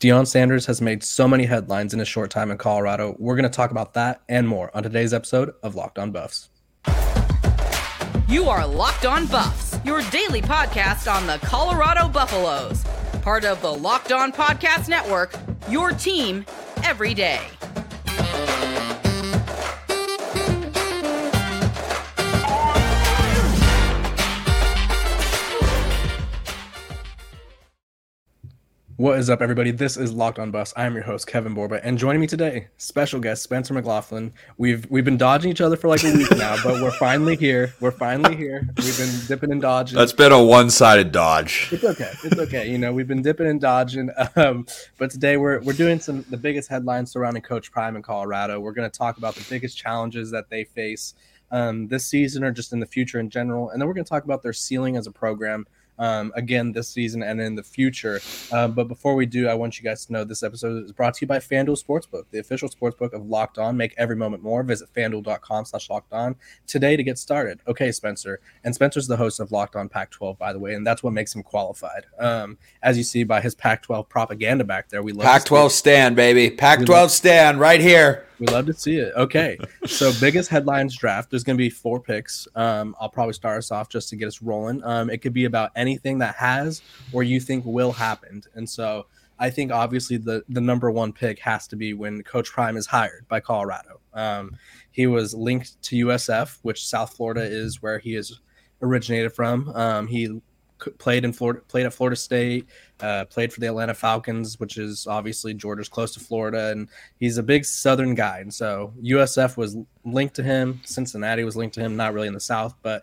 Deion Sanders has made so many headlines in a short time in Colorado. We're going to talk about that and more on today's episode of Locked On Buffs. You are Locked On Buffs, your daily podcast on the Colorado Buffaloes, part of the Locked On Podcast Network, your team every day. What is up, everybody? This is Locked On Buffs. I am your host, Kevin Borba, and joining me today, special guest Spencer McLaughlin. We've we've been dodging each other for like a week now, but we're finally here. We're finally here. We've been dipping and dodging. That's been a one-sided dodge. It's okay. It's okay. You know, we've been dipping and dodging. Um, but today we're we're doing some the biggest headlines surrounding Coach Prime in Colorado. We're going to talk about the biggest challenges that they face um, this season or just in the future in general, and then we're going to talk about their ceiling as a program um, again this season and in the future. Um, but before we do, I want you guys to know this episode is brought to you by FanDuel Sportsbook, the official sportsbook of Locked On. Make every moment more. Visit fanduel.com slash locked on today to get started. Okay, Spencer. And Spencer's the host of Locked On Pac 12, by the way, and that's what makes him qualified. Um, as you see by his Pac 12 propaganda back there, we love Pac 12 stand, baby. Pac 12 stand right here. We love to see it. Okay. So biggest headlines draft. There's going to be four picks. Um, I'll probably start us off just to get us rolling. Um, it could be about anything that has or you think will happen. And so I think obviously the the number one pick has to be when Coach Prime is hired by Colorado. Um, he was linked to USF, which South Florida is where he is originated from. Um, he played in Florida, played at Florida State, uh, played for the Atlanta Falcons, which is obviously Georgia's close to Florida, and he's a big Southern guy. And so USF was linked to him. Cincinnati was linked to him, not really in the South, but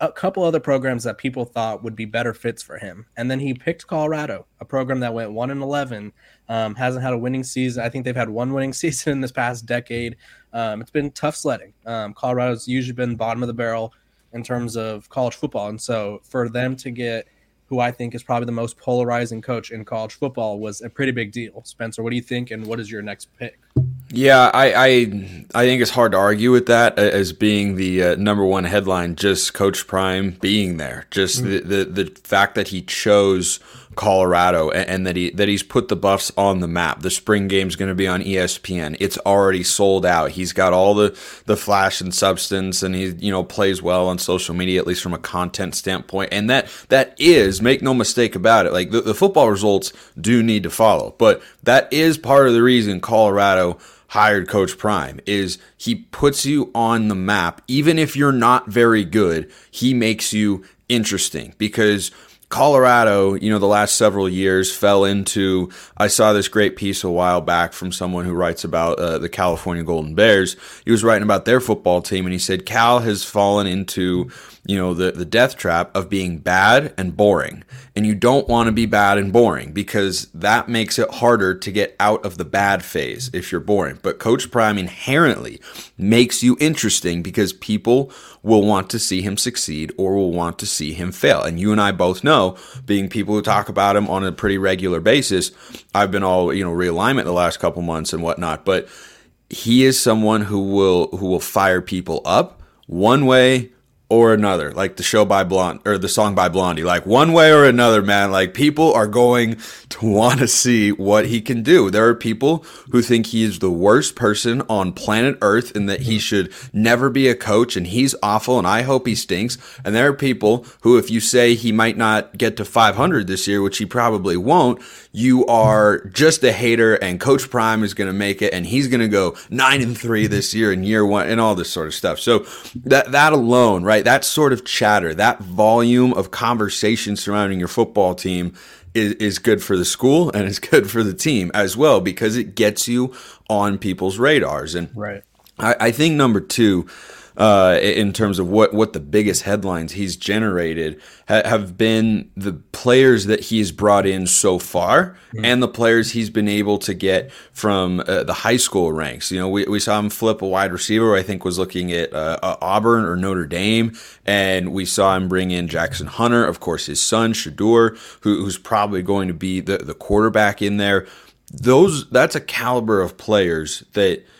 a couple other programs that people thought would be better fits for him. And then he picked Colorado, a program that went one and eleven, um, hasn't had a winning season. I think they've had one winning season in this past decade. Um, it's been tough sledding. Um, Colorado's usually been bottom of the barrel in terms of college football. And so for them to get who I think is probably the most polarizing coach in college football was a pretty big deal. Spencer, what do you think and what is your next pick? Yeah, I I, I think it's hard to argue with that as being the uh, number one headline. Just Coach Prime being there, just mm-hmm. the, the the fact that he chose Colorado and, and, that he that he's put the Buffs on the map. The spring game's going to be on ESPN. It's already sold out. He's got all the the flash and substance, and he you know plays well on social media at least from a content standpoint. And that that is make no mistake about it. Like the, the football results do need to follow, but that is part of the reason Colorado hired Coach Prime is he puts you on the map. Even if you're not very good, he makes you interesting because Colorado, you know, the last several years fell into. I saw this great piece a while back from someone who writes about uh, the California Golden Bears. He was writing about their football team, and he said Cal has fallen into you know the the death trap of being bad and boring. And you don't want to be bad and boring because that makes it harder to get out of the bad phase if you're boring. But coach prime inherently makes you interesting because people will want to see him succeed or will want to see him fail. And you and I both know being people who talk about him on a pretty regular basis I've been all you know realignment the last couple months and whatnot but he is someone who will who will fire people up one way or another, like the show by Blonde or the song by Blondie. Like one way or another, man, like people are going to want to see what he can do. There are people who think he is the worst person on planet Earth and that he should never be a coach and he's awful and I hope he stinks. And there are people who, if you say he might not get to 500 this year, which he probably won't, you are just a hater and Coach Prime is going to make it and he's going to go nine and three this year and year one and all this sort of stuff. So that, that alone, right? That sort of chatter, that volume of conversation surrounding your football team is, is good for the school and it's good for the team as well because it gets you on people's radars. And right. I, I think number two, uh, in terms of what, what the biggest headlines he's generated ha- have been the players that he's brought in so far mm-hmm. and the players he's been able to get from uh, the high school ranks. You know, we, we saw him flip a wide receiver, I think was looking at uh, uh, Auburn or Notre Dame, and we saw him bring in Jackson Hunter, of course, his son, Shedeur, who, who's probably going to be the, the quarterback in there. Those that's a caliber of players that –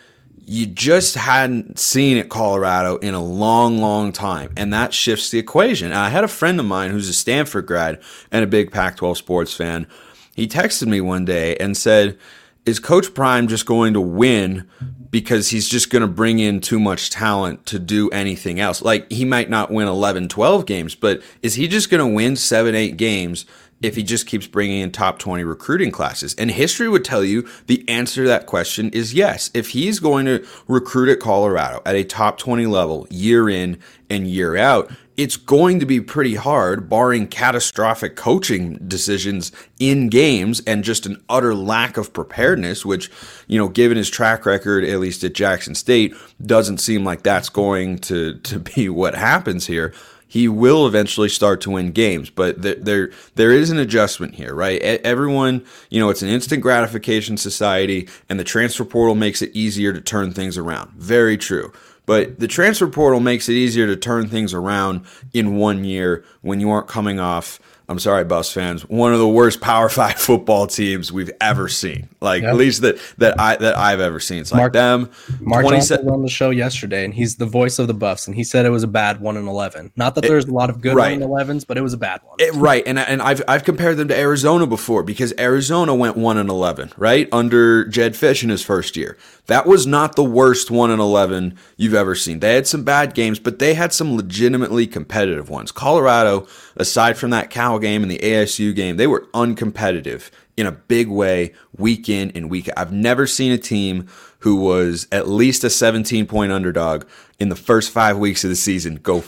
you just hadn't seen at Colorado in a long, long time. And that shifts the equation. And I had a friend of mine who's a Stanford grad and a big Pac 12 sports fan. He texted me one day and said, Is Coach Prime just going to win because he's just going to bring in too much talent to do anything else? Like, he might not win 11, 12 games, but is he just going to win seven, eight games? If he just keeps bringing in top 20 recruiting classes? And history would tell you the answer to that question is yes. If he's going to recruit at Colorado at a top 20 level year in and year out, it's going to be pretty hard, barring catastrophic coaching decisions in games and just an utter lack of preparedness, which, you know, given his track record, at least at Jackson State, doesn't seem like that's going to, to be what happens here he will eventually start to win games. But there, there, there is an adjustment here, right? Everyone, you know, it's an instant gratification society, and the transfer portal makes it easier to turn things around. Very true. But the transfer portal makes it easier to turn things around in one year when you aren't coming off I'm sorry, Buffs fans, one of the worst Power Five football teams we've ever seen. Like yep. at least that that I that I've ever seen. It's like Mark, them. Mark 20 was on the show yesterday, and he's the voice of the Buffs, and he said it was a bad one in eleven. Not that it, there's a lot of good right. one elevens, but it was a bad one. It, right, and and I've I've compared them to Arizona before because Arizona went one in eleven, right under Jedd Fisch in his first year. That was not the worst one in eleven you've ever seen. They had some bad games, but they had some legitimately competitive ones. Colorado, aside from that Cal game and the ASU game, they were uncompetitive in a big way week in and week out. I've never seen a team who was at least a 17 point underdog in the first five weeks of the season go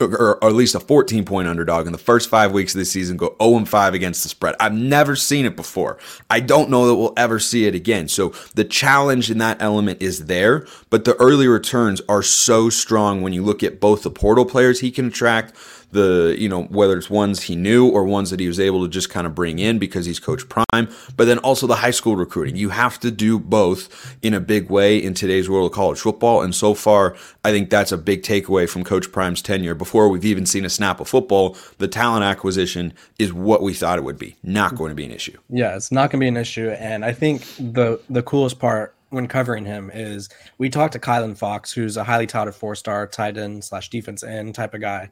or, or, at least a 14 point underdog in the first five weeks of the season go 0 5 against the spread. I've never seen it before. I don't know that we'll ever see it again. So the challenge in that element is there, but the early returns are so strong when you look at both the portal players he can attract, the you know whether it's ones he knew or ones that he was able to just kind of bring in because he's coach prime but then also the high school recruiting. You have to do both in a big way in today's world of college football and so far i think that's a big takeaway from coach prime's tenure. Before we've even seen a snap of football the talent acquisition is what we thought it would be. Not going to be an issue. Yeah it's not going to be an issue and i think the the coolest part when covering him is we talked to Kylan Fox, who's a highly touted four star tight end slash defense end type of guy.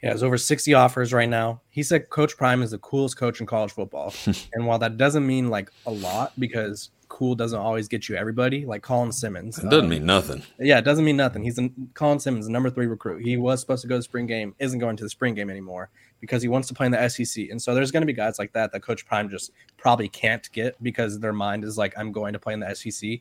He has over 60 offers right now. He said Coach Prime is the coolest coach in college football. and while that doesn't mean like a lot because cool doesn't always get you everybody, like Colin Simmons. It doesn't um, mean nothing. Yeah, it doesn't mean nothing. He's a, Colin Simmons, number three recruit. He was supposed to go to spring game, isn't going to the spring game anymore because he wants to play in the SEC. And so there's going to be guys like that that Coach Prime just probably can't get because their mind is like, I'm going to play in the SEC.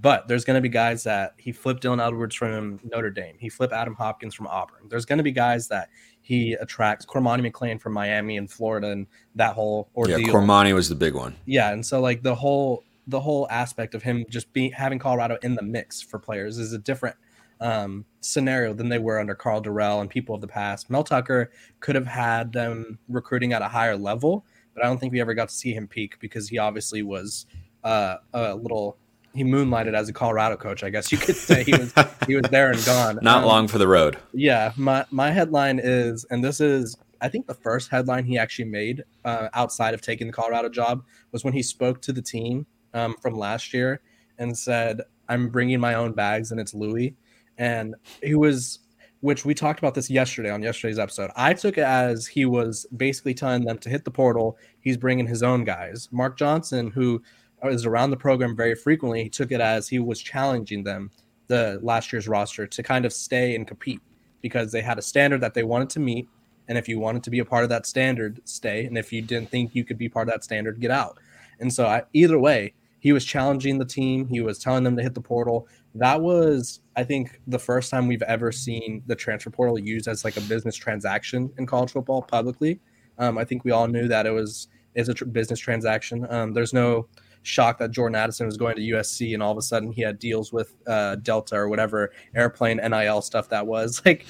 But there's going to be guys that he flipped Dylan Edwards from Notre Dame. He flipped Adam Hopkins from Auburn. There's going to be guys that he attracts Cormani McClain from Miami and Florida and that whole ordeal. Yeah, Cormani was the big one. Yeah, and so like the whole the whole aspect of him just being having Colorado in the mix for players is a different um, scenario than they were under Karl Dorrell and people of the past. Mel Tucker could have had them recruiting at a higher level, but I don't think we ever got to see him peak because he obviously was uh, a little he moonlighted as a Colorado coach. I guess you could say he was he was there and gone. Not um, long for the road. Yeah, my my headline is, and this is I think the first headline he actually made uh, outside of taking the Colorado job was when he spoke to the team um, from last year and said, "I'm bringing my own bags and it's Louis," and he was. Which we talked about this yesterday on yesterday's episode. I took it as he was basically telling them to hit the portal. He's bringing his own guys. Mark Johnson, who is around the program very frequently, he took it as he was challenging them, the last year's roster, to kind of stay and compete because they had a standard that they wanted to meet. And if you wanted to be a part of that standard, stay. And if you didn't think you could be part of that standard, get out. And so, I, either way, he was challenging the team. He was telling them to hit the portal. That was, I think, the first time we've ever seen the transfer portal used as like a business transaction in college football publicly. Um, I think we all knew that it was is a tr- business transaction. Um, there's no shocked that Jordan Addison was going to USC and all of a sudden he had deals with uh, Delta or whatever airplane NIL stuff that was. Like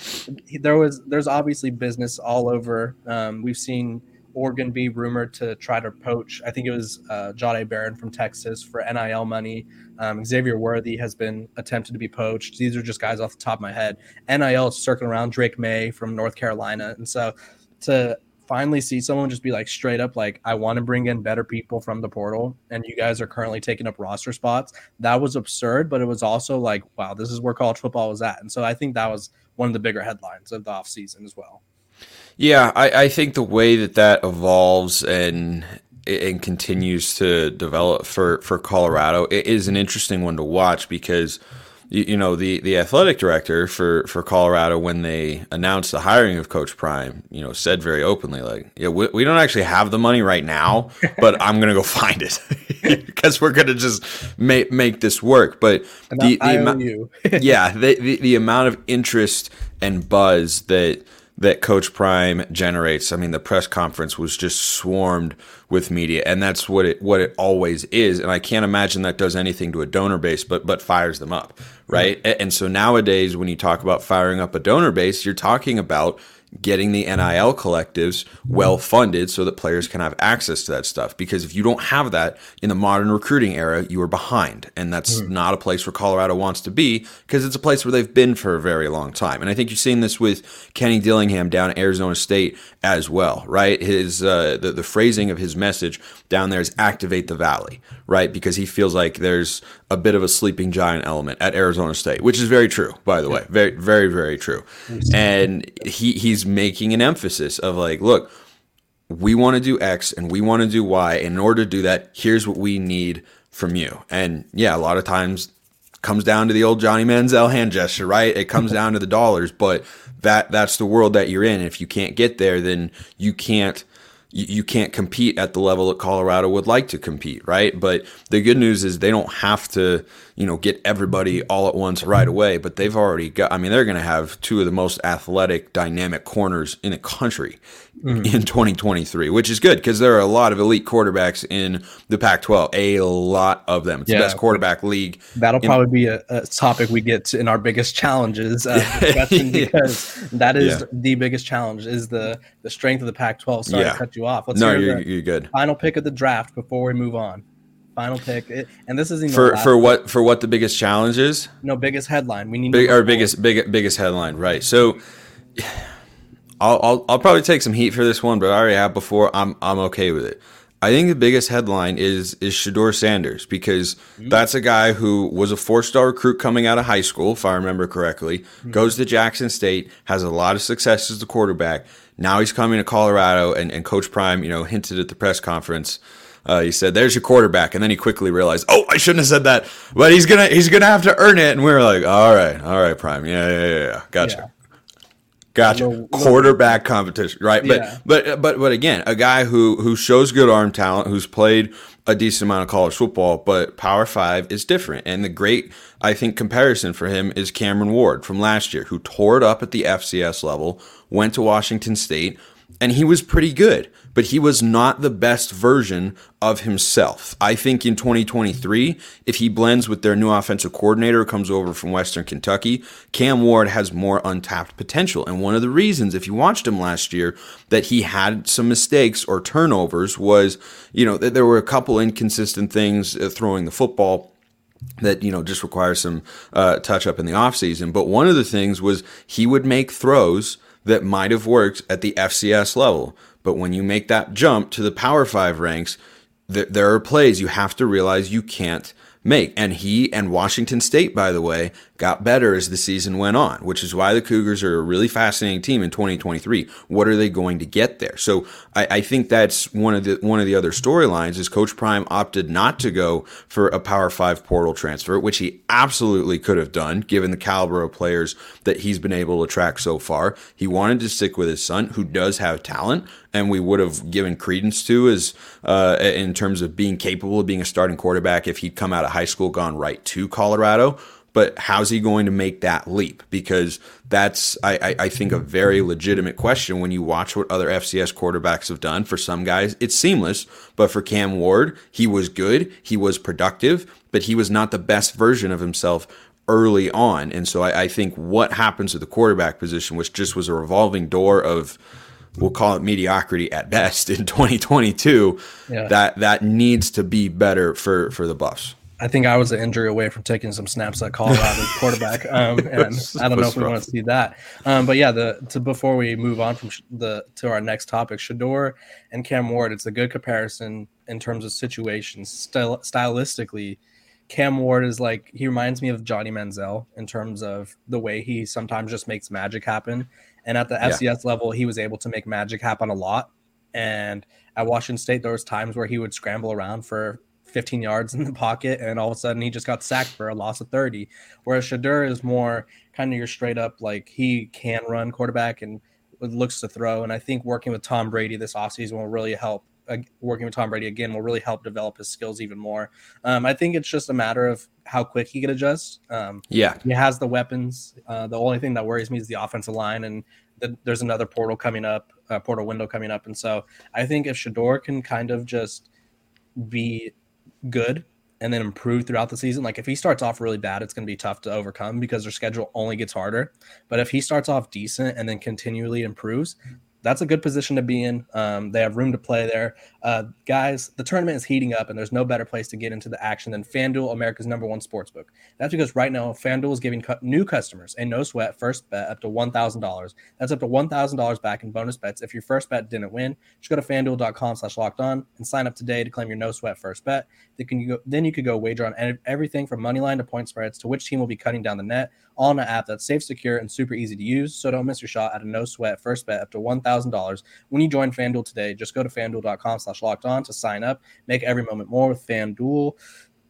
there was there's obviously business all over. Um, we've seen Oregon be rumored to try to poach. I think it was uh, Jahdae Barron from Texas for NIL money. Um, Xavier Worthy has been attempted to be poached. These are just guys off the top of my head. NIL circling around Drake Maye from North Carolina, and so to finally see someone just be like straight up like I want to bring in better people from the portal and you guys are currently taking up roster spots. That was absurd, but it was also like wow, this is where college football was at. And so I think that was one of the bigger headlines of the offseason as well. Yeah, I, I think the way that that evolves and and continues to develop for for Colorado. It is an interesting one to watch because you, you, know the the athletic director for for Colorado when they announced the hiring of Coach Prime, you know, said very openly like, yeah, we, we don't actually have the money right now, but I'm gonna go find it because we're gonna just make make this work. But the, the amount, yeah, the, the the amount of interest and buzz that that Coach Prime generates. I mean, the press conference was just swarmed with media, and that's what it what it always is. And I can't imagine that does anything to a donor base, but but fires them up, right? Mm-hmm. And so nowadays, when you talk about firing up a donor base, you're talking about getting the NIL collectives well funded so that players can have access to that stuff. Because if you don't have that in the modern recruiting era, you are behind. And that's mm. not a place where Colorado wants to be because it's a place where they've been for a very long time. And I think you're seeing this with Kenny Dillingham down at Arizona State as well, right? His uh, the, the phrasing of his message down there is activate the valley, right? Because he feels like there's a bit of a sleeping giant element at Arizona State, which is very true, by the way. Very, very, very true. And he he's making an emphasis of like, look, we want to do X and we want to do Y. And In order to do that, here's what we need from you. And yeah, a lot of times comes down to the old Johnny Manziel hand gesture, right? It comes down to the dollars, but that that's the world that you're in. If you can't get there, then you can't you, can't compete at the level that Colorado would like to compete, right? But the good news is they don't have to you know, get everybody all at once right away. But they've already got, I mean, they're going to have two of the most athletic, dynamic corners in the country mm-hmm. in 2023, which is good because there are a lot of elite quarterbacks in the Pac 12, a lot of them. It's yeah. the best quarterback league. That'll in- probably be a, a, topic we get in our biggest challenges uh, because that is yeah. the biggest challenge is the, the strength of the Pac 12. Sorry yeah. to cut you off. Let's no, you're, you're good. Final pick of the draft before we move on final pick. It, and this isn't for for what for what the biggest challenge is. No, biggest headline. We need big or biggest big biggest headline, right? So. I'll, I'll, I'll probably take some heat for this one, but I already have before. I'm I'm okay with it. I think the biggest headline is is Shedeur Sanders because mm-hmm. that's a guy who was a four star recruit coming out of high school, if I remember correctly. Mm-hmm. Goes to Jackson State, has a lot of success as the quarterback. Now he's coming to Colorado, and, and Coach Prime, you know, hinted at the press conference uh, he said, "There's your quarterback," and then he quickly realized, "Oh, I shouldn't have said that." But he's gonna he's gonna have to earn it, and we were like, "All right, all right, Prime, yeah, yeah, yeah, yeah. gotcha." Yeah. Gotcha. Little, Quarterback little, competition, right? Yeah. But but but but again, a guy who who shows good arm talent, who's played a decent amount of college football, but Power Five is different. And the great, I think, comparison for him is Cameron Ward from last year, who tore it up at the FCS level, went to Washington State, and he was pretty good but he was not the best version of himself. I think in 2023, if he blends with their new offensive coordinator comes over from Western Kentucky, Cam Ward has more untapped potential. And one of the reasons, if you watched him last year, that he had some mistakes or turnovers was, you know, that there were a couple inconsistent things uh, throwing the football that you know just requires some uh, touch up in the offseason but one of the things was he would make throws that might have worked at the FCS level but when you make that jump to the Power Five ranks, th- there are plays you have to realize you can't make. And he and Washington State, by the way, got better as the season went on, which is why the Cougars are a really fascinating team in 2023. What are they going to get there? So I, I think that's one of the one of the other storylines is Coach Prime opted not to go for a Power Five portal transfer, which he absolutely could have done given the caliber of players that he's been able to attract so far. He wanted to stick with his son, who does have talent, and we would have given credence to as uh, in terms of being capable of being a starting quarterback if he'd come out of high school, gone right to Colorado but how's he going to make that leap? Because that's, I, I, think, a very legitimate question when you watch what other FCS quarterbacks have done. For some guys, it's seamless, but for Cam Ward, he was good, he was productive, but he was not the best version of himself early on. And so I, I think what happens to the quarterback position, which just was a revolving door of, we'll call it mediocrity at best in 2022 yeah. that that needs to be better for for the buffs I think I was an injury away from taking some snaps at Colorado quarterback, um, and I don't know if we want to see that. Um, but yeah, the to before we move on from sh- the to our next topic, Shedeur and Cam Ward, it's a good comparison in terms of situations. Styl- stylistically, Cam Ward is like he reminds me of Johnny Manziel in terms of the way he sometimes just makes magic happen. And at the FCS yeah. level, he was able to make magic happen a lot And at Washington State, there was times where he would scramble around for 15 yards in the pocket, and all of a sudden he just got sacked for a loss of 30. Whereas Shedeur is more kind of your straight up like he can run quarterback and looks to throw. And I think working with Tom Brady this offseason will really help. Uh, working with Tom Brady again will really help develop his skills even more. Um, I think it's just a matter of how quick he can adjust. Um, yeah, he has the weapons. Uh, the only thing that worries me is the offensive line, and the, there's another portal coming up, uh, portal window coming up, and so I think if Shedeur can kind of just be good and then improve throughout the season. Like if he starts off really bad, it's going to be tough to overcome because their schedule only gets harder. But if he starts off decent and then continually improves, that's a good position to be in. Um, they have room to play there. Uh, guys, the tournament is heating up, and there's no better place to get into the action than FanDuel, America's number one sports book. That's because right now, FanDuel is giving cu- new customers a no sweat first bet up to $1,000. That's up to $1,000 back in bonus bets if your first bet didn't win. Just go to fanduel.com slash locked on and sign up today to claim your no sweat first bet. Then, can you go, then you could go wager on everything from money line to point spreads to which team will be cutting down the net all in an app that's safe, secure, and super easy to use. So don't miss your shot at a no sweat first bet up to $1,000 when you join FanDuel today. Just go to fanduel.com slash locked on to sign up. Make every moment more with FanDuel.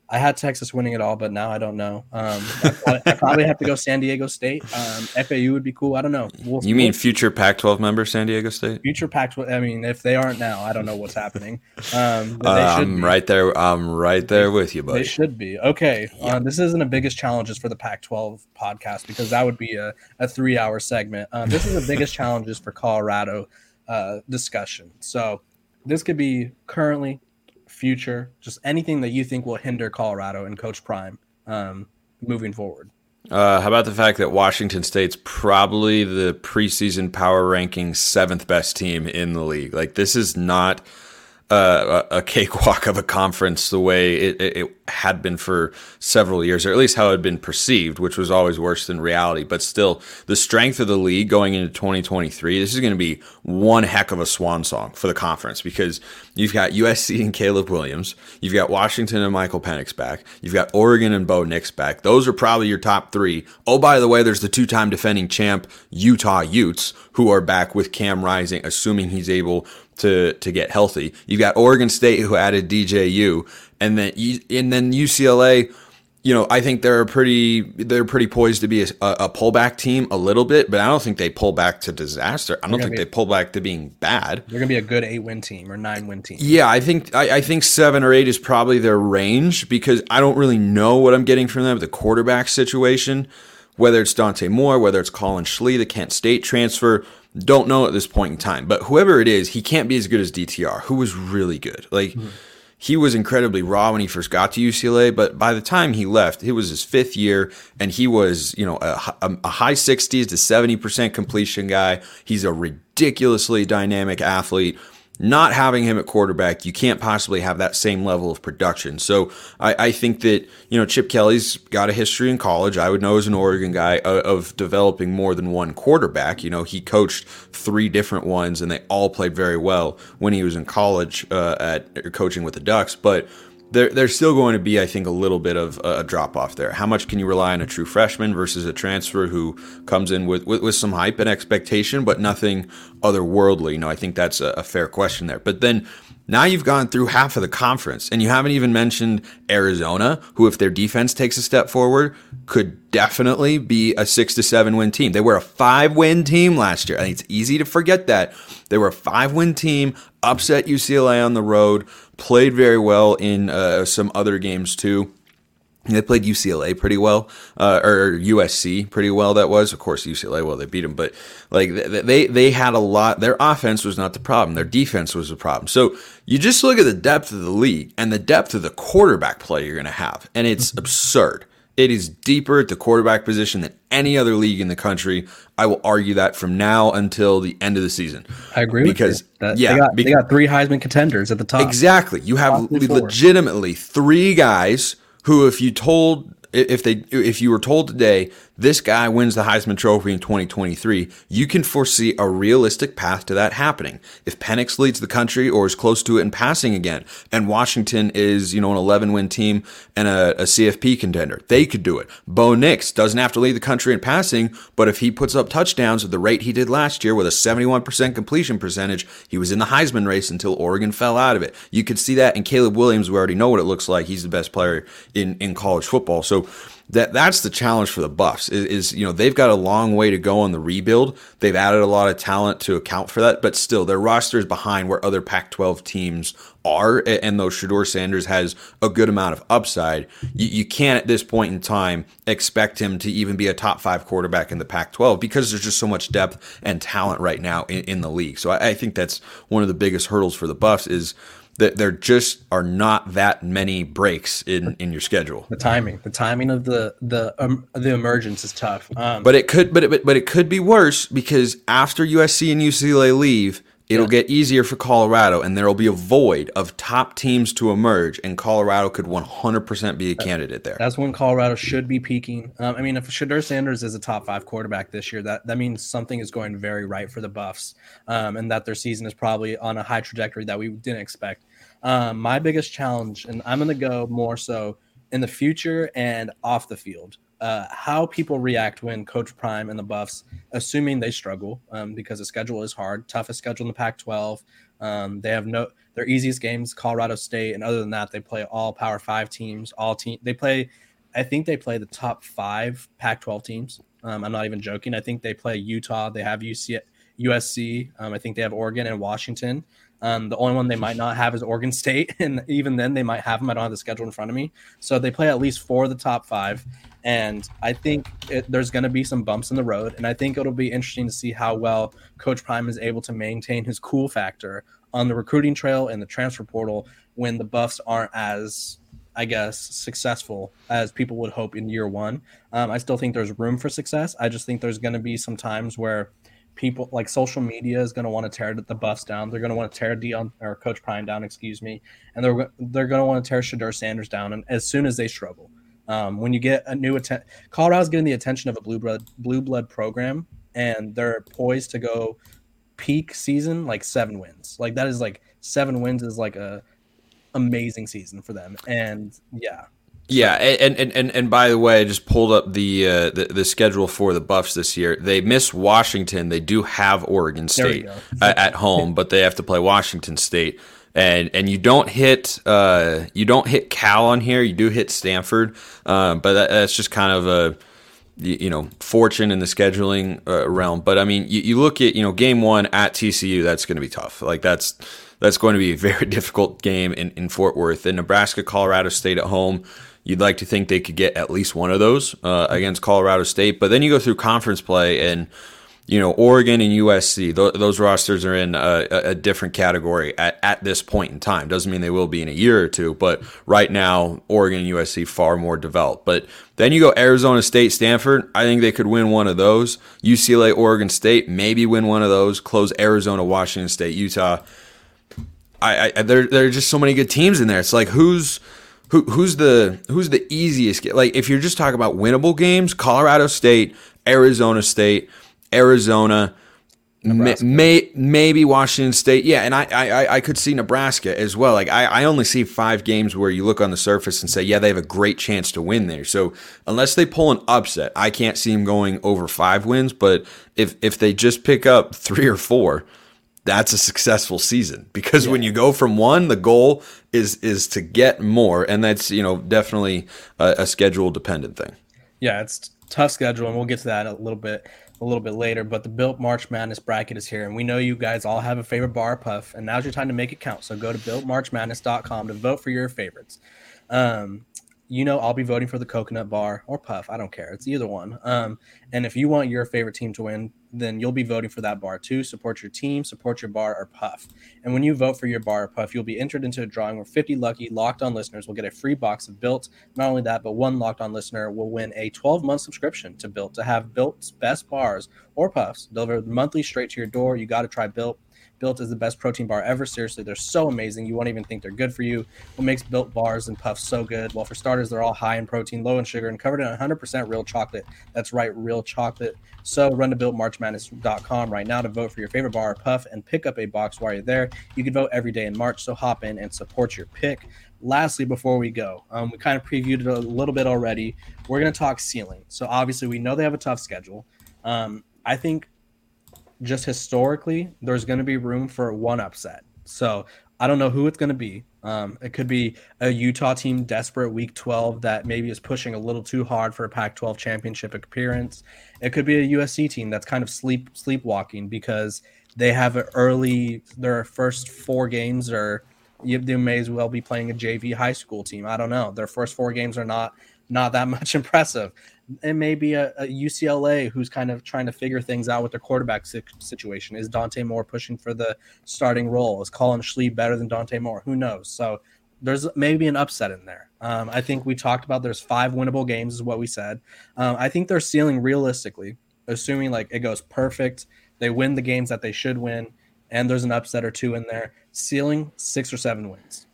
I had Texas winning it all, but now I don't know. Um, I, I, probably have to go San Diego State. Um, FAU would be cool. I don't know. We'll, you mean we'll, future Pac-12 member San Diego State? Future Pac-12. I mean, if they aren't now, I don't know what's happening. Um, uh, I'm be. right there. I'm right there with you, buddy. They should be okay. Yeah. Uh, this isn't the biggest challenges for the Pac-12 podcast because that would be a, a three-hour segment. Um, this is the biggest challenges for Colorado uh, discussion. So this could be currently future, just anything that you think will hinder Colorado and Coach Prime um, moving forward. Uh, how about the fact that Washington State's probably the preseason power ranking seventh best team in the league? Like, this is not uh, a cakewalk of a conference the way it, it, had been for several years, or at least how it had been perceived, which was always worse than reality. But still, the strength of the league going into 2023, this is going to be one heck of a swan song for the conference because you've got USC and Caleb Williams, you've got Washington and Michael Penix back, you've got Oregon and Bo Nix back. Those are probably your top three. Oh, by the way, there's the two time defending champ Utah Utes who are back with Cam Rising, assuming he's able to to get healthy. You've got Oregon State who added DJU, and then and then UCLA. You know, I think they're pretty they're pretty poised to be a, a pullback team a little bit, but I don't think they pull back to disaster. I don't think be, they pull back to being bad. They're gonna be a good eight win team or nine win team. Yeah, I think I, I think seven or eight is probably their range because I don't really know what I'm getting from them. The quarterback situation, whether it's Dante Moore, whether it's Collin Schlee, the Kent State transfer don't know at this point in time, but whoever it is, he can't be as good as DTR, who was really good. Like mm-hmm. he was incredibly raw when he first got to UCLA, but by the time he left, it was his fifth year, and he was you know a, a high 60s to 70 percent completion guy. He's a ridiculously dynamic athlete not having him at quarterback, you can't possibly have that same level of production. So I, I, think that, you know, Chip Kelly's got a history in college. I would know as an Oregon guy of, of developing more than one quarterback. You know, he coached three different ones and they all played very well when he was in college uh, at coaching with the Ducks. But there, there's still going to be, I think, a little bit of a drop off there. How much can you rely on a true freshman versus a transfer who comes in with, with, with some hype and expectation, but nothing otherworldly? You know, I think that's a, a fair question there. But then now you've gone through half of the conference and you haven't even mentioned Arizona, who, if their defense takes a step forward, could definitely be a six to seven win team. They were a five win team last year. I think it's easy to forget that. They were a five win team, upset UCLA on the road, played very well in uh, some other games too. They played UCLA pretty well, uh, or USC pretty well. That was, of course, UCLA. Well, they beat them, but like they they had a lot. Their offense was not the problem. Their defense was the problem. So you just look at the depth of the league and the depth of the quarterback play you're going to have, and it's mm-hmm. absurd. It is deeper at the quarterback position than any other league in the country. I will argue that from now until the end of the season. I agree because that, yeah, they got, because, they got three Heisman contenders at the top. Exactly. You have legitimately three guys who, if you told if they if you were told today this guy wins the Heisman Trophy in 2023, you can foresee a realistic path to that happening. If Penix leads the country or is close to it in passing again, and Washington is, you know, an 11 win team and a, a CFP contender, they could do it. Bo Nix doesn't have to lead the country in passing, but if he puts up touchdowns at the rate he did last year with a 71% completion percentage, he was in the Heisman race until Oregon fell out of it. You could see that in Caleb Williams. We already know what it looks like. He's the best player in, in college football. So, that that's the challenge for the Buffs is, is, you know they've got a long way to go on the rebuild. They've added a lot of talent to account for that, but still their roster is behind where other Pac-12 teams are. And though Shedeur Sanders has a good amount of upside, you, you can't at this point in time expect him to even be a top five quarterback in the Pac-12 because there's just so much depth and talent right now in, in the league. So I, I think that's one of the biggest hurdles for the Buffs is that there just are not that many breaks in in your schedule. The timing, the timing of the the um, the emergence is tough. Um, but it could, but it, but it could be worse because after USC and UCLA leave, it'll yeah. get easier for Colorado, and there will be a void of top teams to emerge, and Colorado could 100% be a candidate there. That's when Colorado should be peaking. Um, I mean, if Shedeur Sanders is a top five quarterback this year, that that means something is going very right for the Buffs, um, and that their season is probably on a high trajectory that we didn't expect. Um, my biggest challenge, and I'm going to go more so in the future and off the field. Uh, how people react when Coach Prime and the Buffs, assuming they struggle um, because the schedule is hard, toughest schedule in the Pac-12. Um, they have no their easiest games, Colorado State, and other than that, they play all Power Five teams. All team they play, I think they play the top five Pac-12 teams. Um, I'm not even joking. I think they play Utah. They have UC, USC. Um, I think they have Oregon and Washington. Um, the only one they might not have is Oregon State, and even then they might have them. I don't have the schedule in front of me, so they play at least four of the top five. And I think it, there's going to be some bumps in the road, and I think it'll be interesting to see how well Coach Prime is able to maintain his cool factor on the recruiting trail and the transfer portal when the Buffs aren't as I guess, successful as people would hope in year one. Um, I still think there's room for success. I just think there's going to be some times where people like social media is going to want to tear the Buffs down. They're going to want to tear Deion or Coach Prime down, excuse me, and they're they're going to want to tear Shedeur Sanders down. And as soon as they struggle, um, when you get a new attention, Colorado's getting the attention of a blue blood blue blood program, and they're poised to go peak season like seven wins. Like that is like seven wins is like a amazing season for them. And yeah, yeah, and, and, and, and by the way, I just pulled up the, uh, the, the schedule for the Buffs this year. They miss Washington. They do have Oregon State at home, but they have to play Washington State. And and you don't hit uh, you don't hit Cal on here. You do hit Stanford, uh, but that, that's just kind of a you know fortune in the scheduling uh, realm. But I mean, you, you look at you know game one at TCU. That's going to be tough. Like that's that's going to be a very difficult game in, in Fort Worth. And Nebraska, Colorado State at home. You'd like to think they could get at least one of those uh, against Colorado State, but then you go through conference play and you know Oregon and USC. Th- those rosters are in a, a, different category at, at this point in time. Doesn't mean they will be in a year or two, but right now Oregon and USC far more developed. But then you go Arizona State, Stanford. I think they could win one of those. UCLA, Oregon State, maybe win one of those. Close Arizona, Washington State, Utah. I, I there there are just so many good teams in there. It's like who's who, who's the who's the easiest? Like if you're just talking about winnable games, Colorado State, Arizona State, Arizona, may, may, maybe Washington State. Yeah, and I, I I could see Nebraska as well. Like I, I only see five games where you look on the surface and say, yeah, they have a great chance to win there. So unless they pull an upset, I can't see them going over five wins. But if if they just pick up three or four that's a successful season because yeah. when you go from one, the goal is is to get more, and that's you know definitely a, a schedule dependent thing. Yeah, it's tough schedule, and we'll get to that a little bit a little bit later. But the Built March Madness bracket is here, and we know you guys all have a favorite bar puff, and now's your time to make it count. So go to builtmarchmadness.com to vote for your favorites. Um, you know I'll be voting for the coconut bar or puff. I don't care. It's either one. Um, and if you want your favorite team to win, then you'll be voting for that bar too. Support your team, support your bar or puff. And when you vote for your bar or puff, you'll be entered into a drawing where 50 lucky locked on listeners will get a free box of Built. Not only that, but one locked on listener will win a 12 month subscription to Built to have Built's best bars or puffs delivered monthly straight to your door. You got to try Built. Built is the best protein bar ever. Seriously, they're so amazing. You won't even think they're good for you. What makes Built bars and puffs so good? Well, for starters, they're all high in protein, low in sugar, and covered in 100% real chocolate. That's right, real chocolate. So run to builtmarchmadness.com right now to vote for your favorite bar or puff and pick up a box while you're there. You can vote every day in March, so hop in and support your pick. Lastly, before we go, um, we kind of previewed it a little bit already. We're going to talk ceiling. So obviously, we know they have a tough schedule. Um, I think just historically, there's going to be room for one upset. So I don't know who it's going to be. Um, it could be a Utah team desperate week 12 that maybe is pushing a little too hard for a Pac 12 championship appearance. It could be a USC team that's kind of sleep sleepwalking because they have an early, their first four games are, they may as well be playing a JV high school team. I don't know. Their first four games are not not that much impressive. It may be a, a, UCLA who's kind of trying to figure things out with their quarterback situation. Is Dante Moore pushing for the starting role? Is Collin Schlee better than Dante Moore? Who knows? So there's maybe an upset in there. Um, I think we talked about there's five winnable games, is what we said. Um, I think they're ceiling realistically, assuming like it goes perfect, they win the games that they should win, and there's an upset or two in there. Ceiling six or seven wins.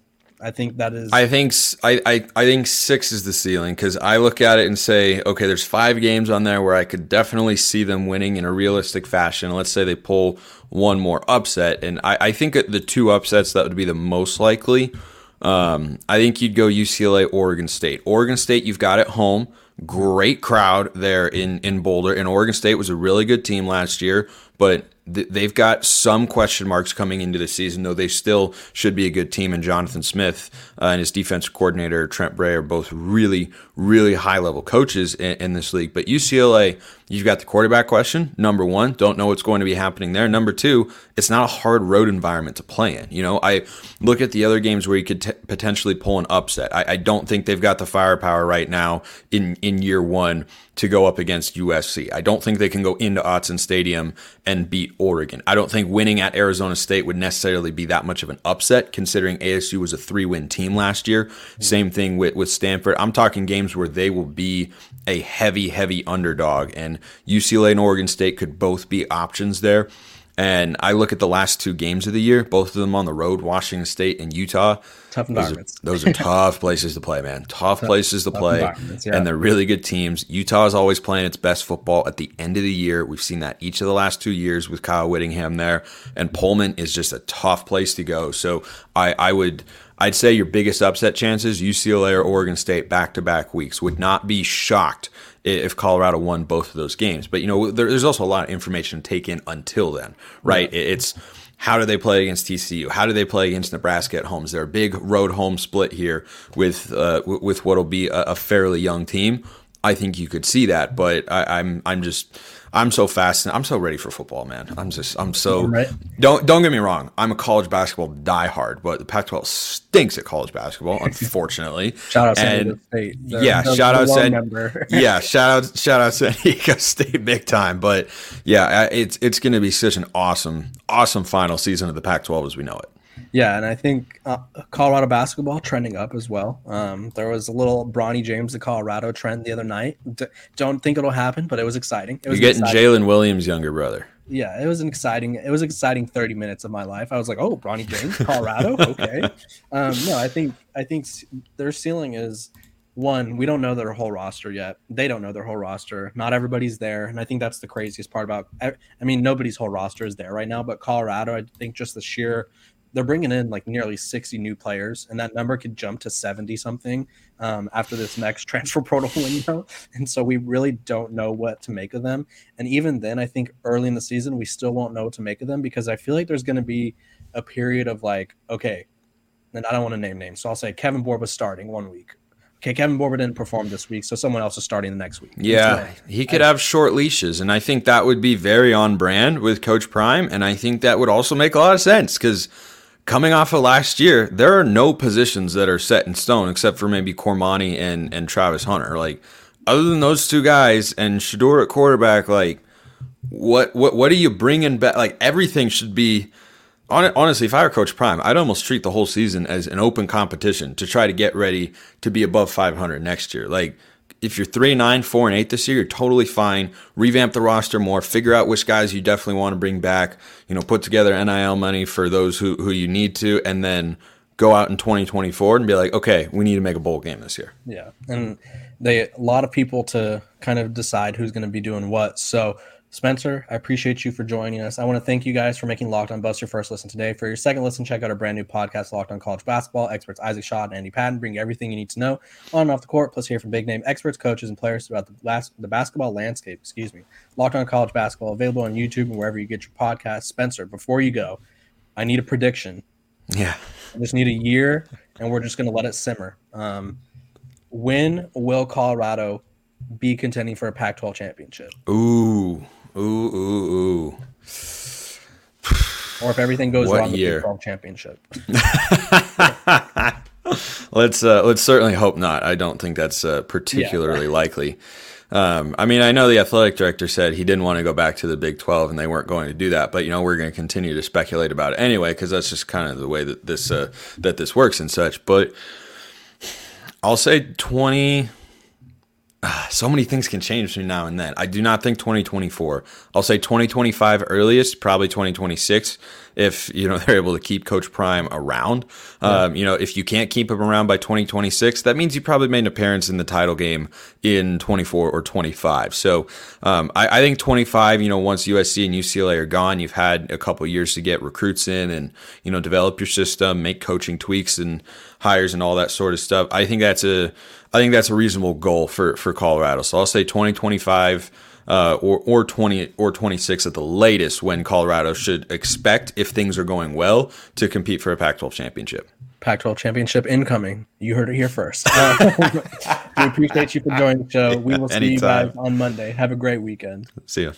I think that is. I think I, I, I think six is the ceiling because I look at it and say, okay, there's five games on there where I could definitely see them winning in a realistic fashion. Let's say they pull one more upset, and I, I think the two upsets that would be the most likely. Um, I think you'd go UCLA, Oregon State. Oregon State, you've got at home. Great crowd there in in Boulder, and Oregon State was a really good team last year, but they've got some question marks coming into the season, though they still should be a good team. And Jonathan Smith uh, and his defensive coordinator Trent Bray are both really, really high level coaches in, in, this league. But UCLA, you've got the quarterback question. Number one, don't know what's going to be happening there. Number two, it's not a hard road environment to play in. You know, I look at the other games where you could t- potentially pull an upset. I, I don't think they've got the firepower right now in in year one to go up against USC. I don't think they can go into Autzen Stadium and beat Oregon. I don't think winning at Arizona State would necessarily be that much of an upset, considering ASU was a three win team last year. Mm-hmm. Same thing with, with Stanford. I'm talking games where they will be a heavy, heavy underdog, and UCLA and Oregon State could both be options there. And I look at the last two games of the year, both of them on the road, Washington State and Utah. Tough environments. Those are, those are tough places to play, man. Tough, tough places to play. Yeah. And they're really good teams. Utah is always playing its best football at the end of the year. We've seen that each of the last two years with Kyle Whittingham there. And Pullman is just a tough place to go. So I, I would I'd say your biggest upset chances, UCLA or Oregon State back to back weeks. Would not be shocked if Colorado won both of those games. But you know, there's also a lot of information to take in until then, right? Yeah. It's how do they play against TCU? How do they play against Nebraska at home? Is there a big road home split here with uh, with what'll be a, a fairly young team? I think you could see that, but I, I'm I'm just I'm so fascinated. I'm so ready for football, man. I'm just, I'm so. Right. Don't don't get me wrong. I'm a college basketball diehard, but the Pac-12 stinks at college basketball, unfortunately. shout out San Diego State. Yeah, shout out San. yeah, shout out shout out San Diego State big time. But yeah, it's it's going to be such an awesome awesome final season of the Pac-12 as we know it. Yeah, and I think uh, Colorado basketball trending up as well. Um, there was a little Bronny James to Colorado trend the other night. D- don't think it'll happen, but it was exciting. It was You're getting Jalen Williams' younger brother. Yeah, it was an exciting. It was exciting thirty minutes of my life. I was like, "Oh, Bronny James, Colorado, okay." um, no, I think I think their ceiling is one. We don't know their whole roster yet. They don't know their whole roster. Not everybody's there, and I think that's the craziest part about. I, I mean, nobody's whole roster is there right now, but Colorado, I think just the sheer they're bringing in like nearly 60 new players, and that number could jump to 70 something um, after this next transfer portal window. And so we really don't know what to make of them. And even then, I think early in the season, we still won't know what to make of them because I feel like there's going to be a period of like, okay, and I don't want to name names. So I'll say Kevin Borba was starting one week. Okay, Kevin Borba didn't perform this week, so someone else is starting the next week. Yeah, he could I, have short leashes, and I think that would be very on brand with Coach Prime, and I think that would also make a lot of sense because – coming off of last year, there are no positions that are set in stone except for maybe Cormani and, and Travis Hunter. Like, other than those two guys and Shedeur at quarterback, like, what what what are you bringing back? Like, everything should be. Honestly, if I were Coach Prime, I'd almost treat the whole season as an open competition to try to get ready to be above 500 next year. Like, if you're three nine, four and eight this year, you're totally fine. Revamp the roster more, figure out which guys you definitely want to bring back. You know, put together NIL money for those who who you need to, and then go out in 2024 and be like, okay, we need to make a bowl game this year. Yeah, and they a lot of people to kind of decide who's going to be doing what. So Spencer, I appreciate you for joining us. I want to thank you guys for making Locked On your first listen today. For your second listen, check out our brand new podcast, Locked On College Basketball. Experts Isaac Shaw and Andy Patton bring you everything you need to know on and off the court, plus hear from big name experts, coaches, and players throughout the, bas- the basketball landscape. Excuse me. Locked On College Basketball, available on YouTube and wherever you get your podcast. Spencer, before you go, I need a prediction. Yeah. I just need a year, and we're just going to let it simmer. Um, when will Colorado be contending for a Pac 12 championship? Ooh. Ooh, ooh, ooh. Or if everything goes what wrong, year? the championship. let's uh, let's certainly hope not. I don't think that's uh, particularly yeah. likely. Um, I mean, I know the athletic director said he didn't want to go back to the Big 12 and they weren't going to do that, but you know, we're going to continue to speculate about it anyway because that's just kind of the way that this uh, that this works and such. But I'll say 20 So many things can change between now and then. I do not think 2024. I'll say 2025 earliest, probably 2026 if you know they're able to keep Coach Prime around. Um, you know, if you can't keep him around by 2026, that means you probably made an appearance in the title game in 24 or 25. So um, I, I think 25. You know, once USC and UCLA are gone, you've had a couple years to get recruits in and you know develop your system, make coaching tweaks and hires and all that sort of stuff. I think that's a I think that's a reasonable goal for for Colorado. So I'll say 2025 uh, or or 20 or 26 at the latest when Colorado should expect if things are going well to compete for a Pac-12 championship. Pac 12 championship incoming. You heard it here first. Uh, we appreciate you for joining the show. We will see you guys on Monday. Have a great weekend. See ya.